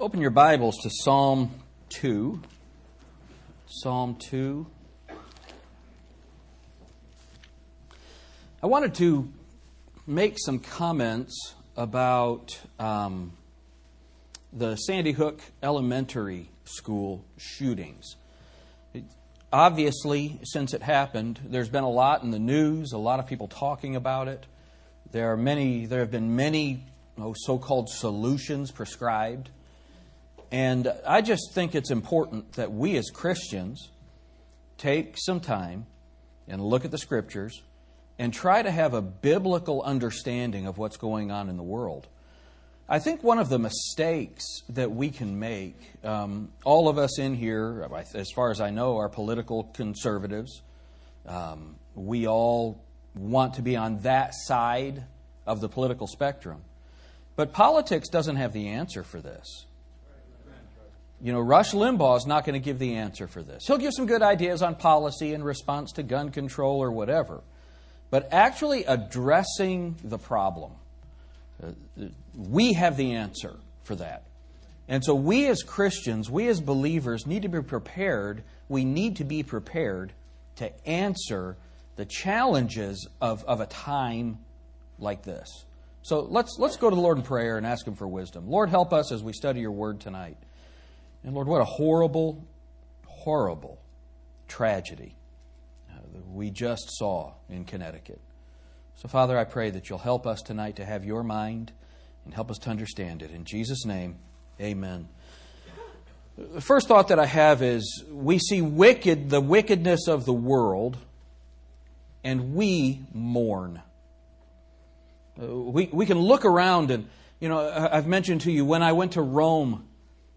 Open your Bibles to Psalm 2. Psalm 2. I wanted to make some comments about um, the Sandy Hook Elementary School shootings. It, obviously, since it happened, there's been a lot in the news, a lot of people talking about it. There are many. There have been many oh, so-called solutions prescribed. And I just think it's important that we as Christians take some time and look at the scriptures and try to have a biblical understanding of what's going on in the world. I think one of the mistakes that we can make, um, all of us in here, as far as I know, are political conservatives. Um, we all want to be on that side of the political spectrum. But politics doesn't have the answer for this. You know, Rush Limbaugh is not going to give the answer for this. He'll give some good ideas on policy in response to gun control or whatever. But actually addressing the problem, uh, we have the answer for that. And so we as Christians, we as believers need to be prepared. We need to be prepared to answer the challenges of, of a time like this. So let's, let's go to the Lord in prayer and ask Him for wisdom. Lord, help us as we study your word tonight. And Lord, what a horrible, horrible tragedy uh, we just saw in Connecticut. So, Father, I pray that you'll help us tonight to have your mind and help us to understand it. In Jesus' name, amen. The first thought that I have is we see wicked the wickedness of the world and we mourn. Uh, we, we can look around and, you know, I've mentioned to you when I went to Rome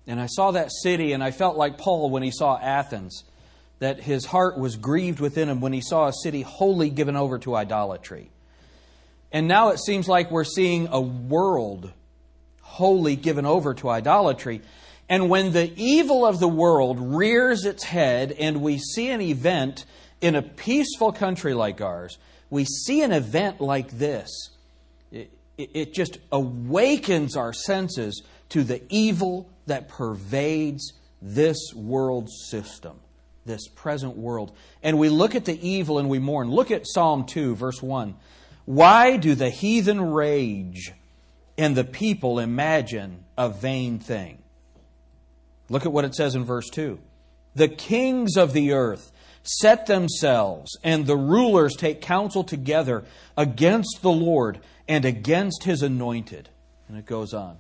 and I saw that city, and I felt like Paul when he saw Athens, that his heart was grieved within him when he saw a city wholly given over to idolatry. And now it seems like we're seeing a world wholly given over to idolatry. And when the evil of the world rears its head and we see an event in a peaceful country like ours, we see an event like this, it, it just awakens our senses to the evil that pervades this world system, this present world. And we look at the evil and we mourn. Look at Psalm 2, verse 1. Why do the heathen rage and the people imagine a vain thing? Look at what it says in verse 2. The kings of the earth set themselves, and the rulers take counsel together against the Lord and against his anointed. And it goes on.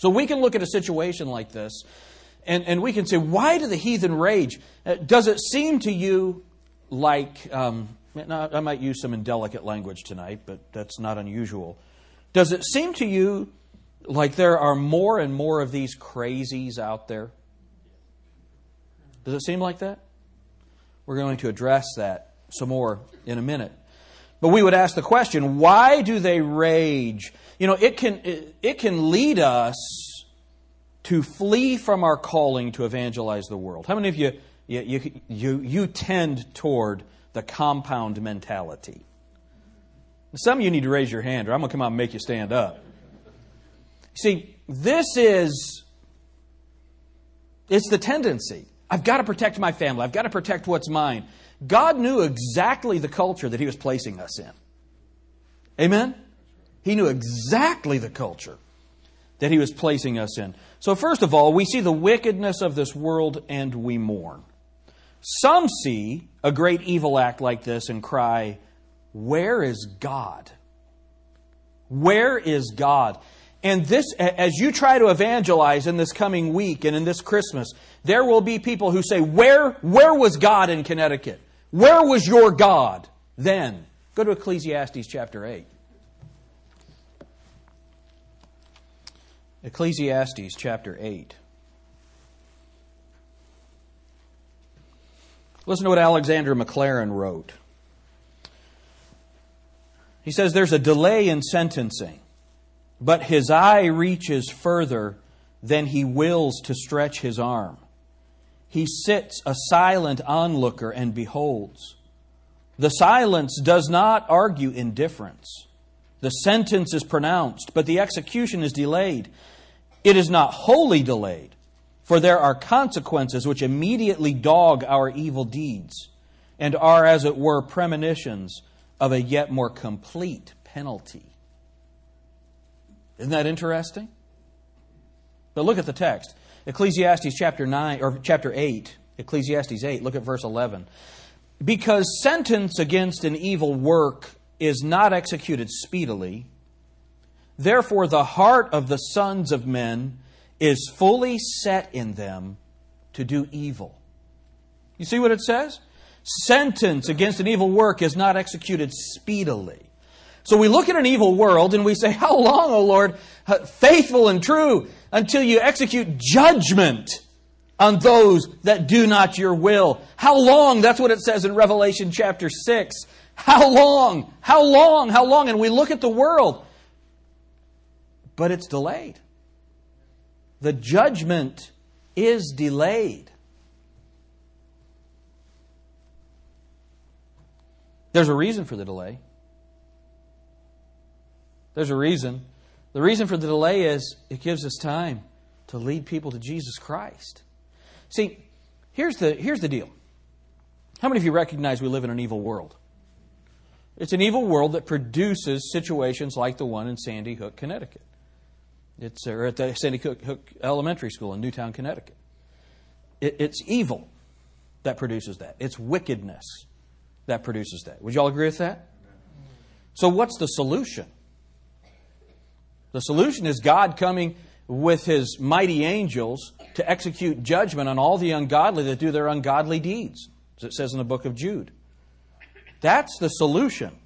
So we can look at a situation like this and, and we can say, why do the heathen rage? Uh, does it seem to you like, um, I might use some indelicate language tonight, but that's not unusual. Does it seem to you like there are more and more of these crazies out there? Does it seem like that? We're going to address that some more in a minute. But we would ask the question why do they rage? You know, it can, it, can lead us to flee from our calling to evangelize the world. How many of you, you, you, you tend toward the compound mentality? Some of you need to raise your hand, or I'm going to come out and make you stand up. See, this is it's the tendency. I've got to protect my family. I've got to protect what's mine. God knew exactly the culture that He was placing us in. Amen? He knew exactly the culture that he was placing us in. So, first of all, we see the wickedness of this world and we mourn. Some see a great evil act like this and cry, Where is God? Where is God? And this, as you try to evangelize in this coming week and in this Christmas, there will be people who say, Where, where was God in Connecticut? Where was your God then? Go to Ecclesiastes chapter 8. Ecclesiastes chapter 8. Listen to what Alexander Maclaren wrote. He says, There's a delay in sentencing, but his eye reaches further than he wills to stretch his arm. He sits a silent onlooker and beholds. The silence does not argue indifference. The sentence is pronounced, but the execution is delayed. it is not wholly delayed, for there are consequences which immediately dog our evil deeds and are, as it were, premonitions of a yet more complete penalty. Isn't that interesting? But look at the text. Ecclesiastes chapter 9 or chapter 8, Ecclesiastes 8, look at verse 11. Because sentence against an evil work is not executed speedily, therefore the heart of the sons of men is fully set in them to do evil. You see what it says? Sentence against an evil work is not executed speedily. So we look at an evil world and we say, How long, O Lord, faithful and true, until you execute judgment on those that do not your will? How long? That's what it says in Revelation chapter 6. How long? How long? How long? And we look at the world, but it's delayed. The judgment is delayed. There's a reason for the delay. There's a reason. The reason for the delay is it gives us time to lead people to Jesus Christ. See, here's the, here's the deal. How many of you recognize we live in an evil world? It's an evil world that produces situations like the one in Sandy Hook, Connecticut. It's or at the Sandy Hook Elementary School in Newtown, Connecticut. It, it's evil that produces that. It's wickedness that produces that. Would you all agree with that? So, what's the solution? The solution is God coming with his mighty angels to execute judgment on all the ungodly that do their ungodly deeds, as it says in the book of Jude. That's the solution.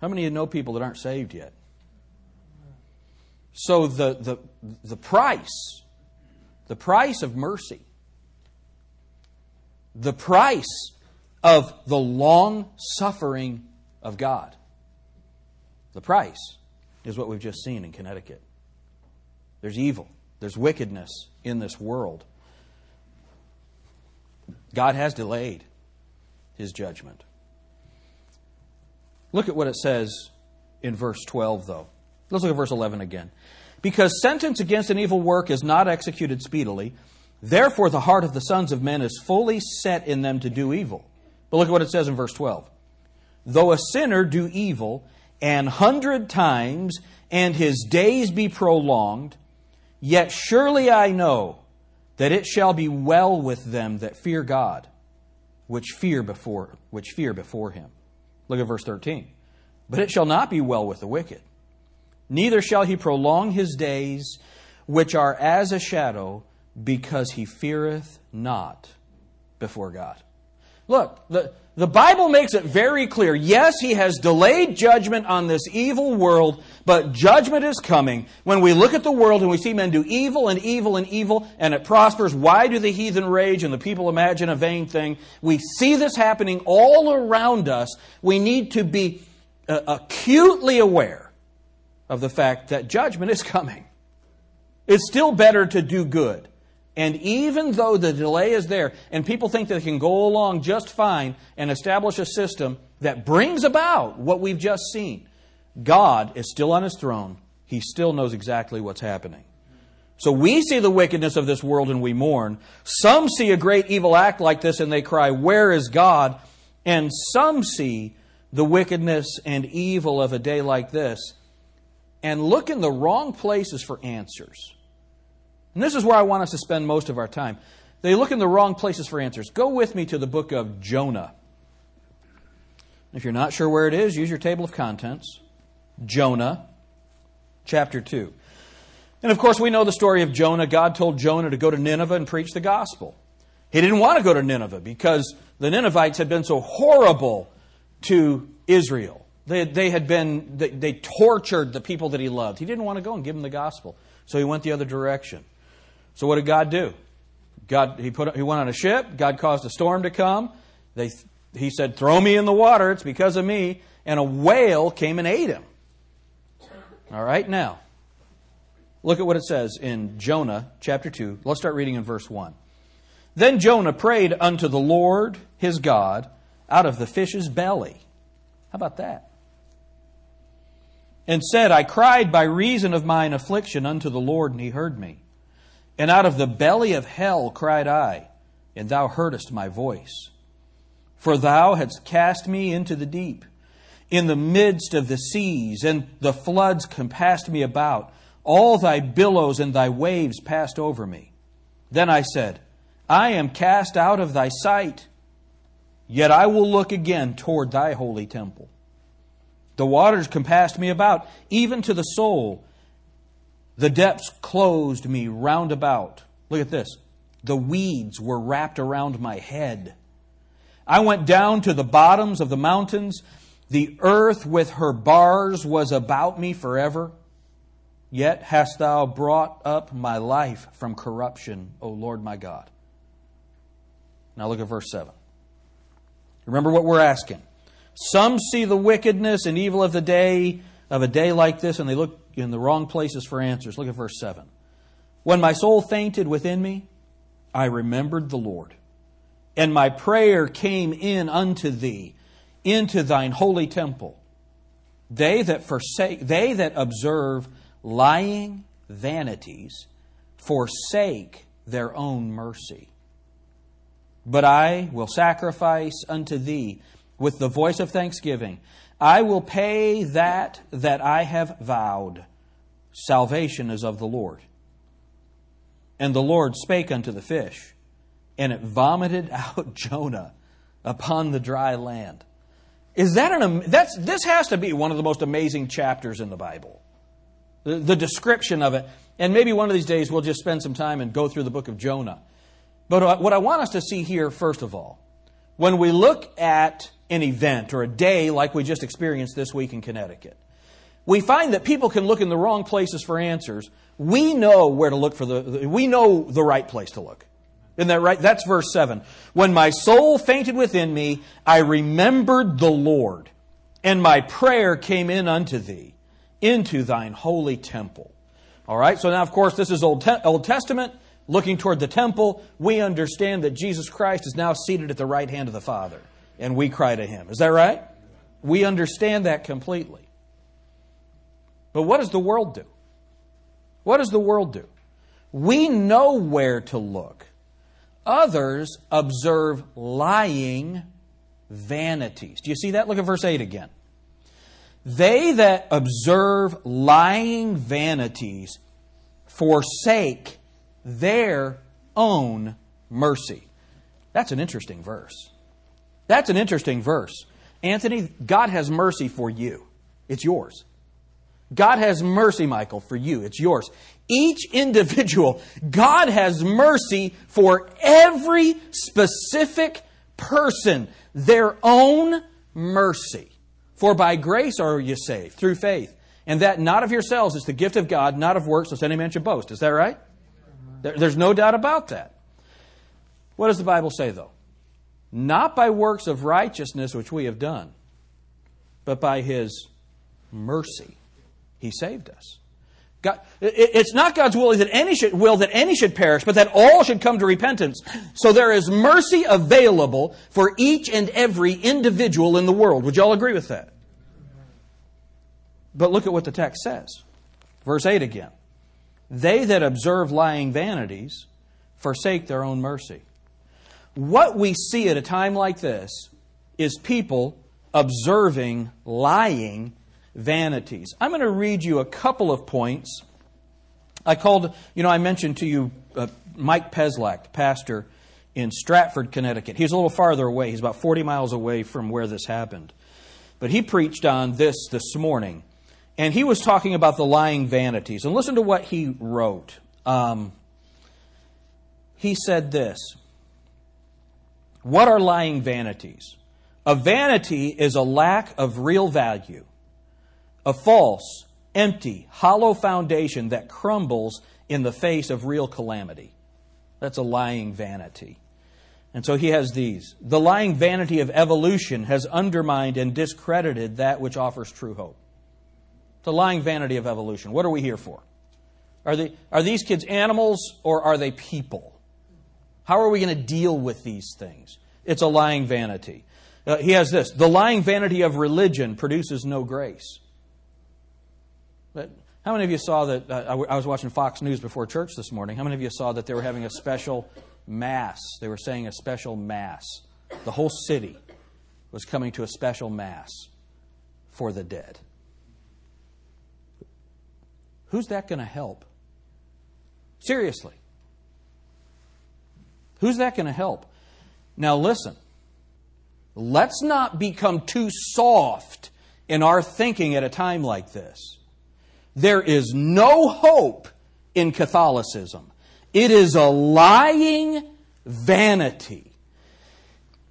How many of you know people that aren't saved yet? So the, the, the price, the price of mercy, the price of the long suffering of God, the price is what we've just seen in Connecticut. There's evil, there's wickedness in this world. God has delayed his judgment. Look at what it says in verse 12, though. Let's look at verse 11 again. Because sentence against an evil work is not executed speedily, therefore the heart of the sons of men is fully set in them to do evil. But look at what it says in verse 12. Though a sinner do evil, an hundred times, and his days be prolonged, yet surely I know that it shall be well with them that fear God, which fear before which fear before him. Look at verse 13. But it shall not be well with the wicked, neither shall he prolong his days, which are as a shadow, because he feareth not before God. Look, the, the Bible makes it very clear. Yes, he has delayed judgment on this evil world, but judgment is coming. When we look at the world and we see men do evil and evil and evil, and it prospers, why do the heathen rage and the people imagine a vain thing? We see this happening all around us. We need to be uh, acutely aware of the fact that judgment is coming. It's still better to do good. And even though the delay is there, and people think they can go along just fine and establish a system that brings about what we've just seen, God is still on his throne. He still knows exactly what's happening. So we see the wickedness of this world and we mourn. Some see a great evil act like this and they cry, Where is God? And some see the wickedness and evil of a day like this and look in the wrong places for answers. And this is where I want us to spend most of our time. They look in the wrong places for answers. Go with me to the book of Jonah. If you're not sure where it is, use your table of contents. Jonah, chapter 2. And of course, we know the story of Jonah. God told Jonah to go to Nineveh and preach the gospel. He didn't want to go to Nineveh because the Ninevites had been so horrible to Israel. They, they had been, they, they tortured the people that he loved. He didn't want to go and give them the gospel. So he went the other direction. So what did God do? God, he, put, he went on a ship. God caused a storm to come. They, he said, Throw me in the water. It's because of me. And a whale came and ate him. All right, now, look at what it says in Jonah chapter 2. Let's start reading in verse 1. Then Jonah prayed unto the Lord his God out of the fish's belly. How about that? and said, I cried by reason of mine affliction unto the Lord, and he heard me. And out of the belly of hell cried I, and thou heardest my voice. For thou hadst cast me into the deep, in the midst of the seas, and the floods compassed me about. All thy billows and thy waves passed over me. Then I said, I am cast out of thy sight, yet I will look again toward thy holy temple. The waters compassed me about, even to the soul. The depths closed me round about. Look at this. The weeds were wrapped around my head. I went down to the bottoms of the mountains. The earth with her bars was about me forever. Yet hast thou brought up my life from corruption, O Lord my God. Now look at verse 7. Remember what we're asking. Some see the wickedness and evil of the day, of a day like this, and they look in the wrong places for answers. Look at verse 7. When my soul fainted within me, I remembered the Lord, and my prayer came in unto thee, into thine holy temple. They that forsake, they that observe lying vanities, forsake their own mercy. But I will sacrifice unto thee with the voice of thanksgiving. I will pay that that I have vowed. Salvation is of the Lord. And the Lord spake unto the fish, and it vomited out Jonah upon the dry land. Is that an that's this has to be one of the most amazing chapters in the Bible. The, the description of it. And maybe one of these days we'll just spend some time and go through the book of Jonah. But uh, what I want us to see here, first of all, when we look at an event or a day like we just experienced this week in Connecticut, we find that people can look in the wrong places for answers. We know where to look for the, we know the right place to look. Isn't that right? That's verse 7. When my soul fainted within me, I remembered the Lord, and my prayer came in unto thee, into thine holy temple. All right, so now, of course, this is Old, Te- Old Testament, looking toward the temple. We understand that Jesus Christ is now seated at the right hand of the Father and we cry to Him. Is that right? We understand that completely. But what does the world do? What does the world do? We know where to look. Others observe lying vanities. Do you see that? Look at verse 8 again. They that observe lying vanities forsake their own mercy. That's an interesting verse. That's an interesting verse. Anthony, God has mercy for you. It's yours. God has mercy, Michael, for you. It's yours. Each individual, God has mercy for every specific person, their own mercy. For by grace are you saved, through faith. And that not of yourselves is the gift of God, not of works, lest any man should boast. Is that right? There's no doubt about that. What does the Bible say, though? Not by works of righteousness which we have done, but by his mercy. He saved us. God, it's not God's will that any should, will that any should perish, but that all should come to repentance. So there is mercy available for each and every individual in the world. Would you all agree with that? But look at what the text says. Verse 8 again. They that observe lying vanities forsake their own mercy. What we see at a time like this is people observing lying vanities. I'm going to read you a couple of points. I called, you know, I mentioned to you uh, Mike Peslak, pastor in Stratford, Connecticut. He's a little farther away. He's about 40 miles away from where this happened. But he preached on this this morning. And he was talking about the lying vanities. And listen to what he wrote. Um, he said this what are lying vanities? A vanity is a lack of real value, a false, empty, hollow foundation that crumbles in the face of real calamity. That's a lying vanity. And so he has these. The lying vanity of evolution has undermined and discredited that which offers true hope. The lying vanity of evolution. What are we here for? Are, they, are these kids animals or are they people? How are we going to deal with these things? It's a lying vanity. Uh, he has this The lying vanity of religion produces no grace. But how many of you saw that? Uh, I, I was watching Fox News before church this morning. How many of you saw that they were having a special mass? They were saying a special mass. The whole city was coming to a special mass for the dead. Who's that going to help? Seriously. Who's that going to help? Now, listen. Let's not become too soft in our thinking at a time like this. There is no hope in Catholicism. It is a lying vanity.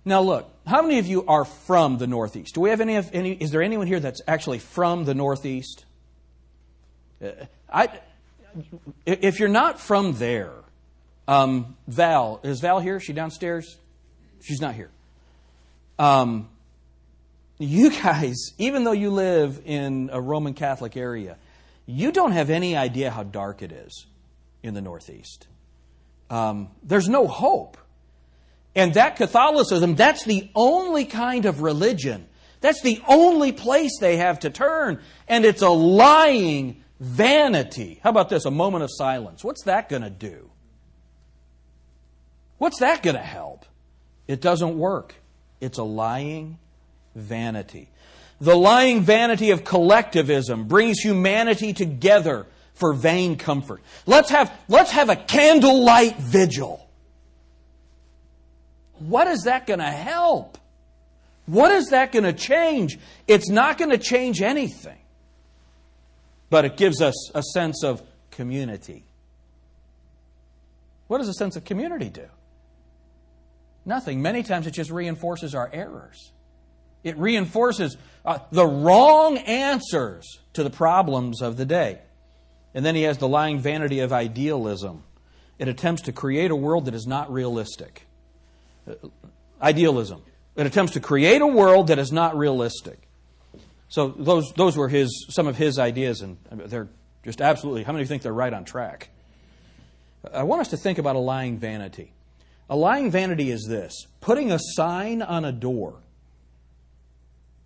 Now, look, how many of you are from the Northeast? Do we have any of any? Is there anyone here that's actually from the Northeast? Uh, I, if you're not from there, um, Val is Val here? Is she downstairs? She's not here. Um, you guys, even though you live in a Roman Catholic area, you don't have any idea how dark it is in the Northeast. Um, there's no hope. And that Catholicism, that's the only kind of religion. That's the only place they have to turn. And it's a lying vanity. How about this? A moment of silence. What's that going to do? What's that going to help? It doesn't work. It's a lying vanity. The lying vanity of collectivism brings humanity together for vain comfort. Let's have, let's have a candlelight vigil. What is that going to help? What is that going to change? It's not going to change anything. But it gives us a sense of community. What does a sense of community do? Nothing. Many times it just reinforces our errors. It reinforces uh, the wrong answers to the problems of the day. And then he has the lying vanity of idealism. It attempts to create a world that is not realistic. Uh, idealism. It attempts to create a world that is not realistic. So those, those were his, some of his ideas, and they're just absolutely, how many think they're right on track? I want us to think about a lying vanity. A lying vanity is this putting a sign on a door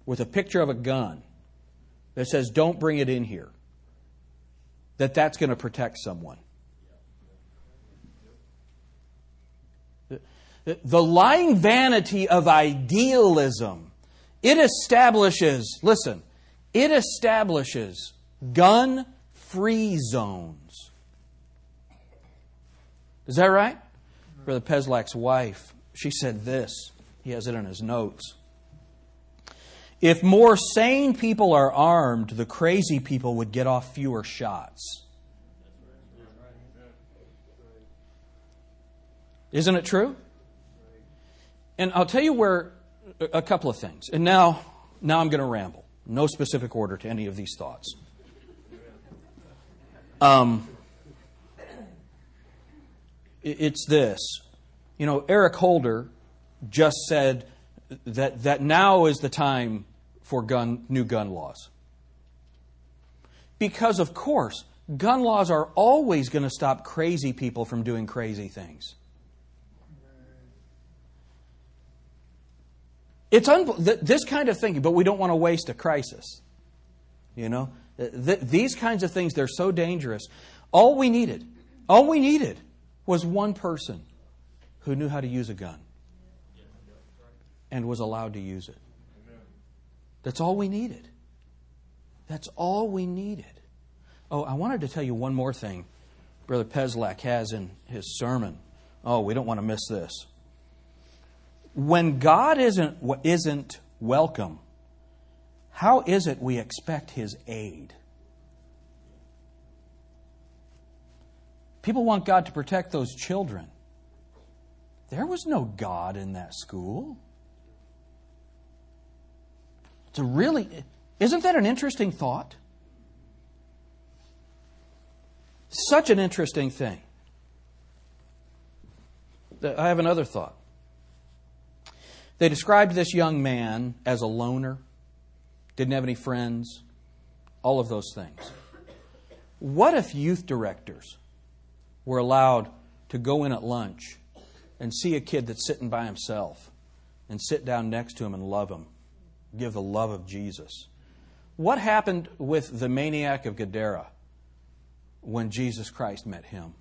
with a picture of a gun that says, Don't bring it in here, that that's going to protect someone. The lying vanity of idealism, it establishes, listen, it establishes gun free zones. Is that right? Brother Peslak's wife, she said this. He has it in his notes. If more sane people are armed, the crazy people would get off fewer shots. Isn't it true? And I'll tell you where a couple of things. And now, now I'm going to ramble. No specific order to any of these thoughts. Um, it's this. You know, Eric Holder just said that, that now is the time for gun, new gun laws. Because, of course, gun laws are always going to stop crazy people from doing crazy things. It's un- this kind of thinking, but we don't want to waste a crisis. You know, th- these kinds of things, they're so dangerous. All we needed, all we needed was one person who knew how to use a gun and was allowed to use it. That's all we needed. That's all we needed. Oh, I wanted to tell you one more thing Brother Peslak has in his sermon. Oh, we don't want to miss this. When God isn't, isn't welcome, how is it we expect his aid? People want God to protect those children. There was no God in that school. It's a really, isn't that an interesting thought? Such an interesting thing. I have another thought. They described this young man as a loner, didn't have any friends, all of those things. What if youth directors were allowed to go in at lunch and see a kid that's sitting by himself and sit down next to him and love him, give the love of Jesus? What happened with the maniac of Gadara when Jesus Christ met him?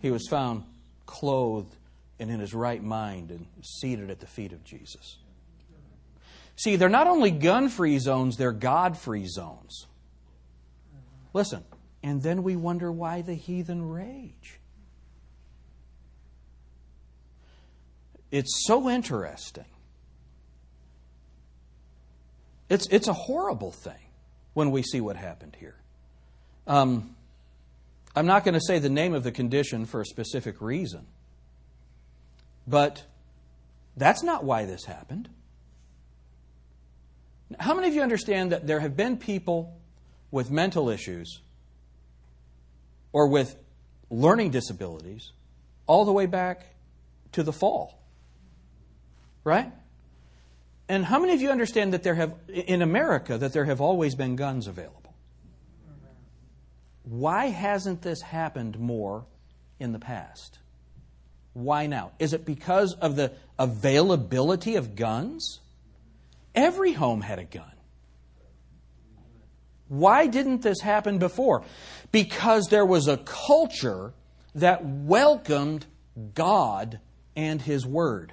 He was found clothed and in his right mind and seated at the feet of Jesus. See, they're not only gun free zones, they're God free zones. Listen, and then we wonder why the heathen rage. It's so interesting. It's, it's a horrible thing when we see what happened here. Um, I'm not going to say the name of the condition for a specific reason, but that's not why this happened. How many of you understand that there have been people with mental issues or with learning disabilities all the way back to the fall? Right? And how many of you understand that there have, in America, that there have always been guns available? Why hasn't this happened more in the past? Why now? Is it because of the availability of guns? Every home had a gun. Why didn't this happen before? Because there was a culture that welcomed God and His Word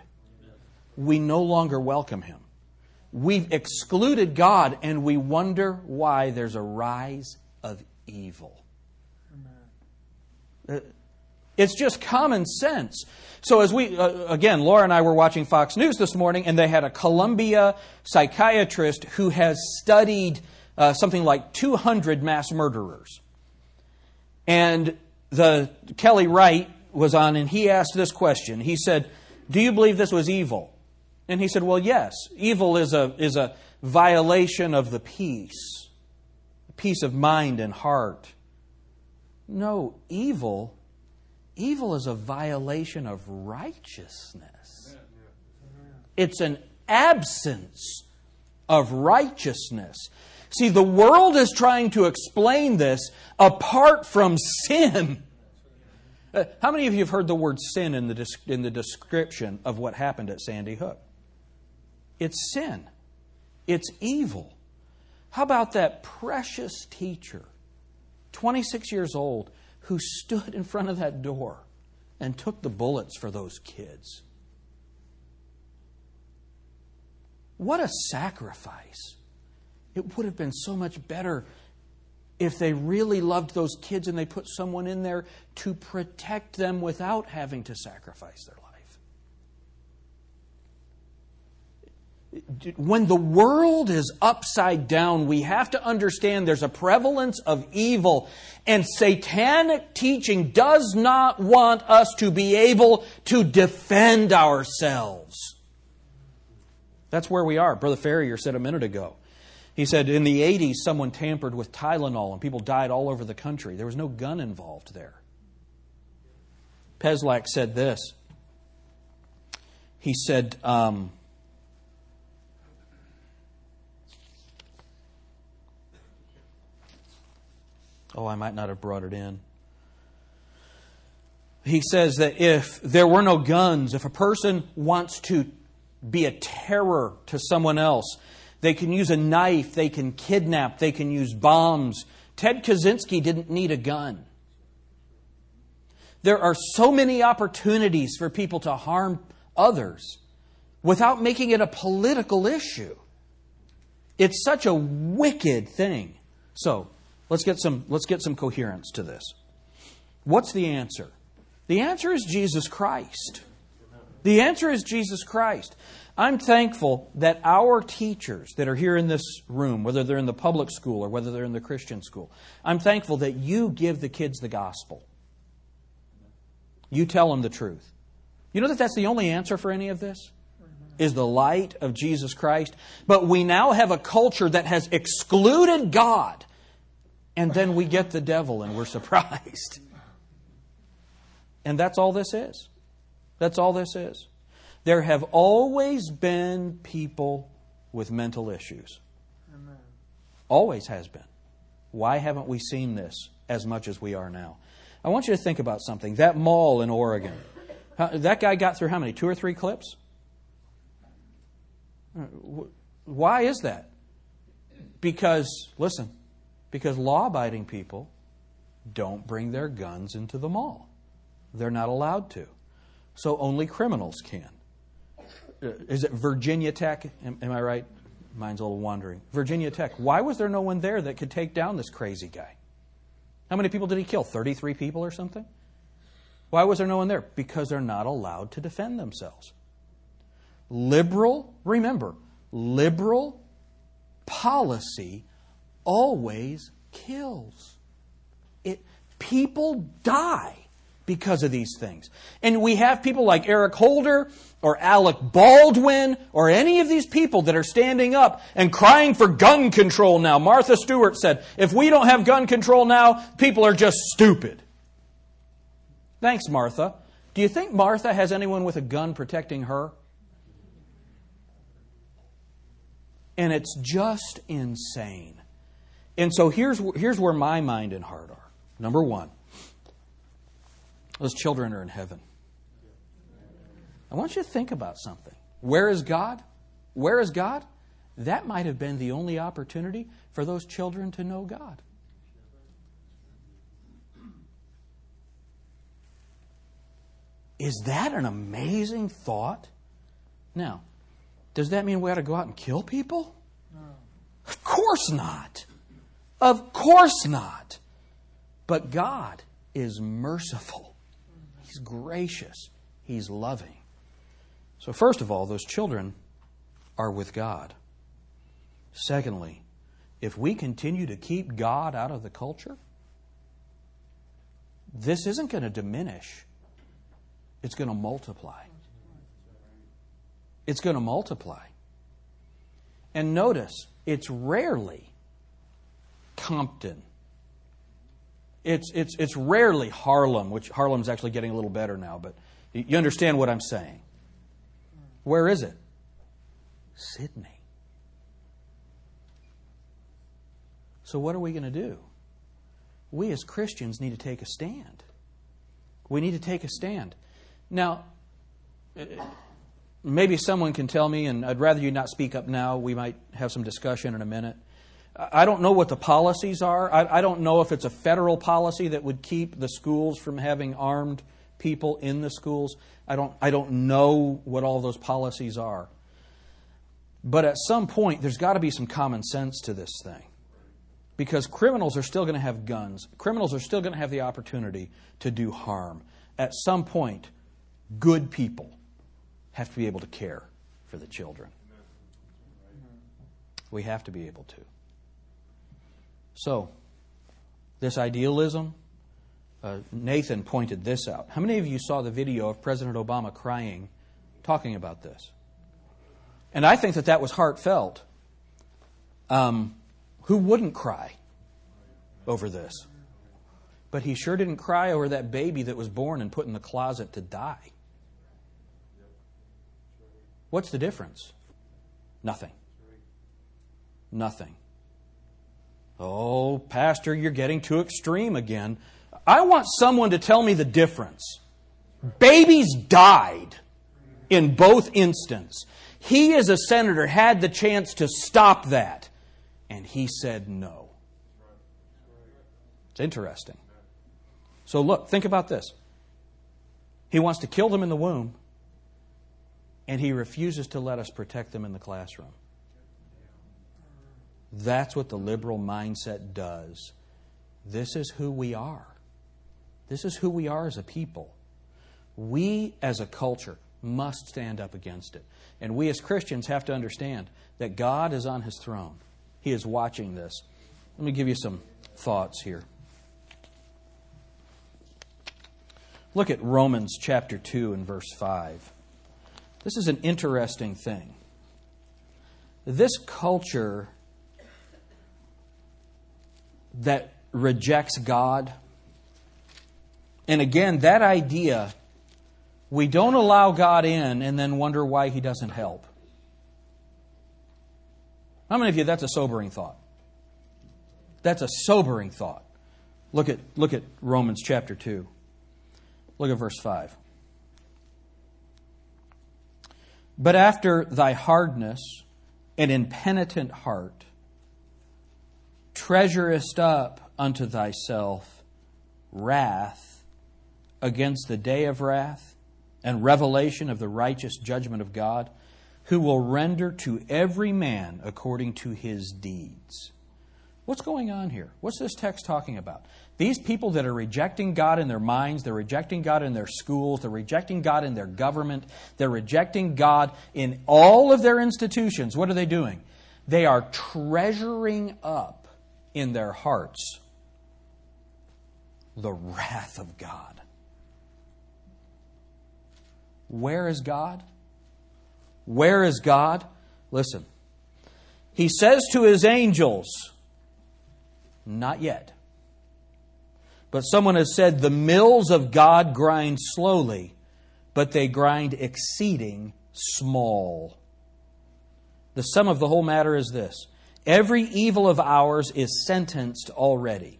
we no longer welcome him. We've excluded God and we wonder why there's a rise of evil. Uh, it's just common sense. So, as we, uh, again, Laura and I were watching Fox News this morning, and they had a Columbia psychiatrist who has studied uh, something like 200 mass murderers. And the Kelly Wright was on, and he asked this question. He said, Do you believe this was evil? And he said, Well, yes, evil is a, is a violation of the peace, peace of mind and heart. No, evil, evil is a violation of righteousness. It's an absence of righteousness. See, the world is trying to explain this apart from sin. Uh, how many of you have heard the word sin in the, in the description of what happened at Sandy Hook? It's sin, it's evil. How about that precious teacher, 26 years old, who stood in front of that door and took the bullets for those kids? What a sacrifice. It would have been so much better if they really loved those kids and they put someone in there to protect them without having to sacrifice their life. when the world is upside down, we have to understand there's a prevalence of evil. And satanic teaching does not want us to be able to defend ourselves. That's where we are. Brother Ferrier said a minute ago. He said in the 80s, someone tampered with Tylenol and people died all over the country. There was no gun involved there. Peslak said this. He said, um, Oh, I might not have brought it in. He says that if there were no guns, if a person wants to be a terror to someone else, they can use a knife, they can kidnap, they can use bombs. Ted Kaczynski didn't need a gun. There are so many opportunities for people to harm others without making it a political issue. It's such a wicked thing. So, Let's get some, let's get some coherence to this. What's the answer? The answer is Jesus Christ. The answer is Jesus Christ. I'm thankful that our teachers that are here in this room, whether they're in the public school or whether they're in the Christian school, I'm thankful that you give the kids the gospel. You tell them the truth. You know that that's the only answer for any of this? Is the light of Jesus Christ. But we now have a culture that has excluded God and then we get the devil and we're surprised. And that's all this is. That's all this is. There have always been people with mental issues. Amen. Always has been. Why haven't we seen this as much as we are now? I want you to think about something. That mall in Oregon, that guy got through how many? Two or three clips? Uh, why is that? because, listen, because law abiding people don't bring their guns into the mall. They're not allowed to. So only criminals can. Uh, is it Virginia Tech? Am, am I right? Mine's a little wandering. Virginia Tech. Why was there no one there that could take down this crazy guy? How many people did he kill? 33 people or something? Why was there no one there? Because they're not allowed to defend themselves. Liberal, remember, liberal policy always kills. It people die because of these things. And we have people like Eric Holder or Alec Baldwin or any of these people that are standing up and crying for gun control now. Martha Stewart said, if we don't have gun control now, people are just stupid. Thanks, Martha. Do you think Martha has anyone with a gun protecting her? And it's just insane. And so here's, here's where my mind and heart are. Number one, those children are in heaven. I want you to think about something. Where is God? Where is God? That might have been the only opportunity for those children to know God. Is that an amazing thought? Now, does that mean we ought to go out and kill people? No. Of course not. Of course not. But God is merciful. He's gracious. He's loving. So, first of all, those children are with God. Secondly, if we continue to keep God out of the culture, this isn't going to diminish, it's going to multiply. It's going to multiply. And notice, it's rarely Compton it's, it's, it's rarely Harlem, which Harlem's actually getting a little better now, but you understand what I'm saying. Where is it? Sydney. So, what are we going to do? We as Christians need to take a stand. We need to take a stand. Now, eh, eh, maybe someone can tell me, and I'd rather you not speak up now. We might have some discussion in a minute. I don't know what the policies are. I, I, don't know if it's a federal policy that would keep the schools from having armed people in the schools. I don't, I don't know what all those policies are. But at some point, there's got to be some common sense to this thing. Because criminals are still going to have guns, criminals are still going to have the opportunity to do harm. At some point, good people have to be able to care for the children. We have to be able to. So, this idealism, uh, Nathan pointed this out. How many of you saw the video of President Obama crying, talking about this? And I think that that was heartfelt. Um, who wouldn't cry over this? But he sure didn't cry over that baby that was born and put in the closet to die. What's the difference? Nothing. Nothing. Oh, Pastor, you're getting too extreme again. I want someone to tell me the difference. Babies died in both instances. He, as a senator, had the chance to stop that, and he said no. It's interesting. So, look, think about this. He wants to kill them in the womb, and he refuses to let us protect them in the classroom. That's what the liberal mindset does. This is who we are. This is who we are as a people. We, as a culture, must stand up against it. And we, as Christians, have to understand that God is on his throne. He is watching this. Let me give you some thoughts here. Look at Romans chapter 2 and verse 5. This is an interesting thing. This culture that rejects God. And again, that idea, we don't allow God in and then wonder why He doesn't help. How many of you, that's a sobering thought? That's a sobering thought. Look at, look at Romans chapter 2. Look at verse 5. But after thy hardness and impenitent heart, treasurest up unto thyself wrath against the day of wrath and revelation of the righteous judgment of God, who will render to every man according to his deeds. What's going on here? What's this text talking about? These people that are rejecting God in their minds, they're rejecting God in their schools, they're rejecting God in their government, they're rejecting God in all of their institutions. What are they doing? They are treasuring up in their hearts the wrath of God. Where is God? Where is God? Listen. He says to his angels, Not yet. But someone has said, The mills of God grind slowly, but they grind exceeding small. The sum of the whole matter is this every evil of ours is sentenced already.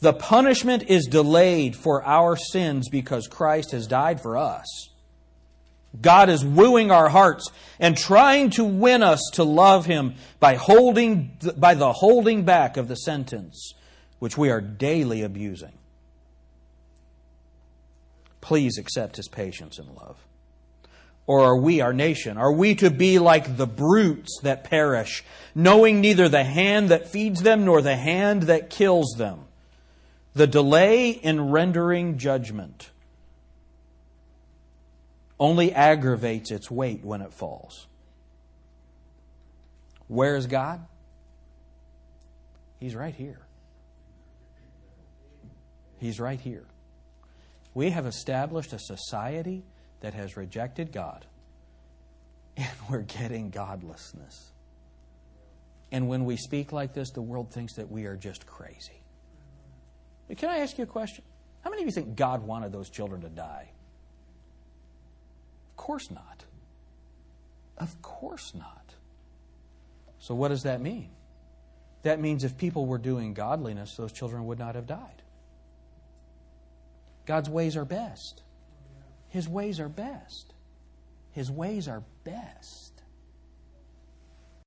The punishment is delayed for our sins because Christ has died for us. God is wooing our hearts and trying to win us to love Him by, holding, by the holding back of the sentence which we are daily abusing. Please accept His patience and love. Or are we, our nation, are we to be like the brutes that perish, knowing neither the hand that feeds them nor the hand that kills them? The delay in rendering judgment only aggravates its weight when it falls. Where is God? He's right here. He's right here. We have established a society that has rejected God, and we're getting godlessness. And when we speak like this, the world thinks that we are just crazy. Can I ask you a question? How many of you think God wanted those children to die? Of course not. Of course not. So, what does that mean? That means if people were doing godliness, those children would not have died. God's ways are best. His ways are best. His ways are best.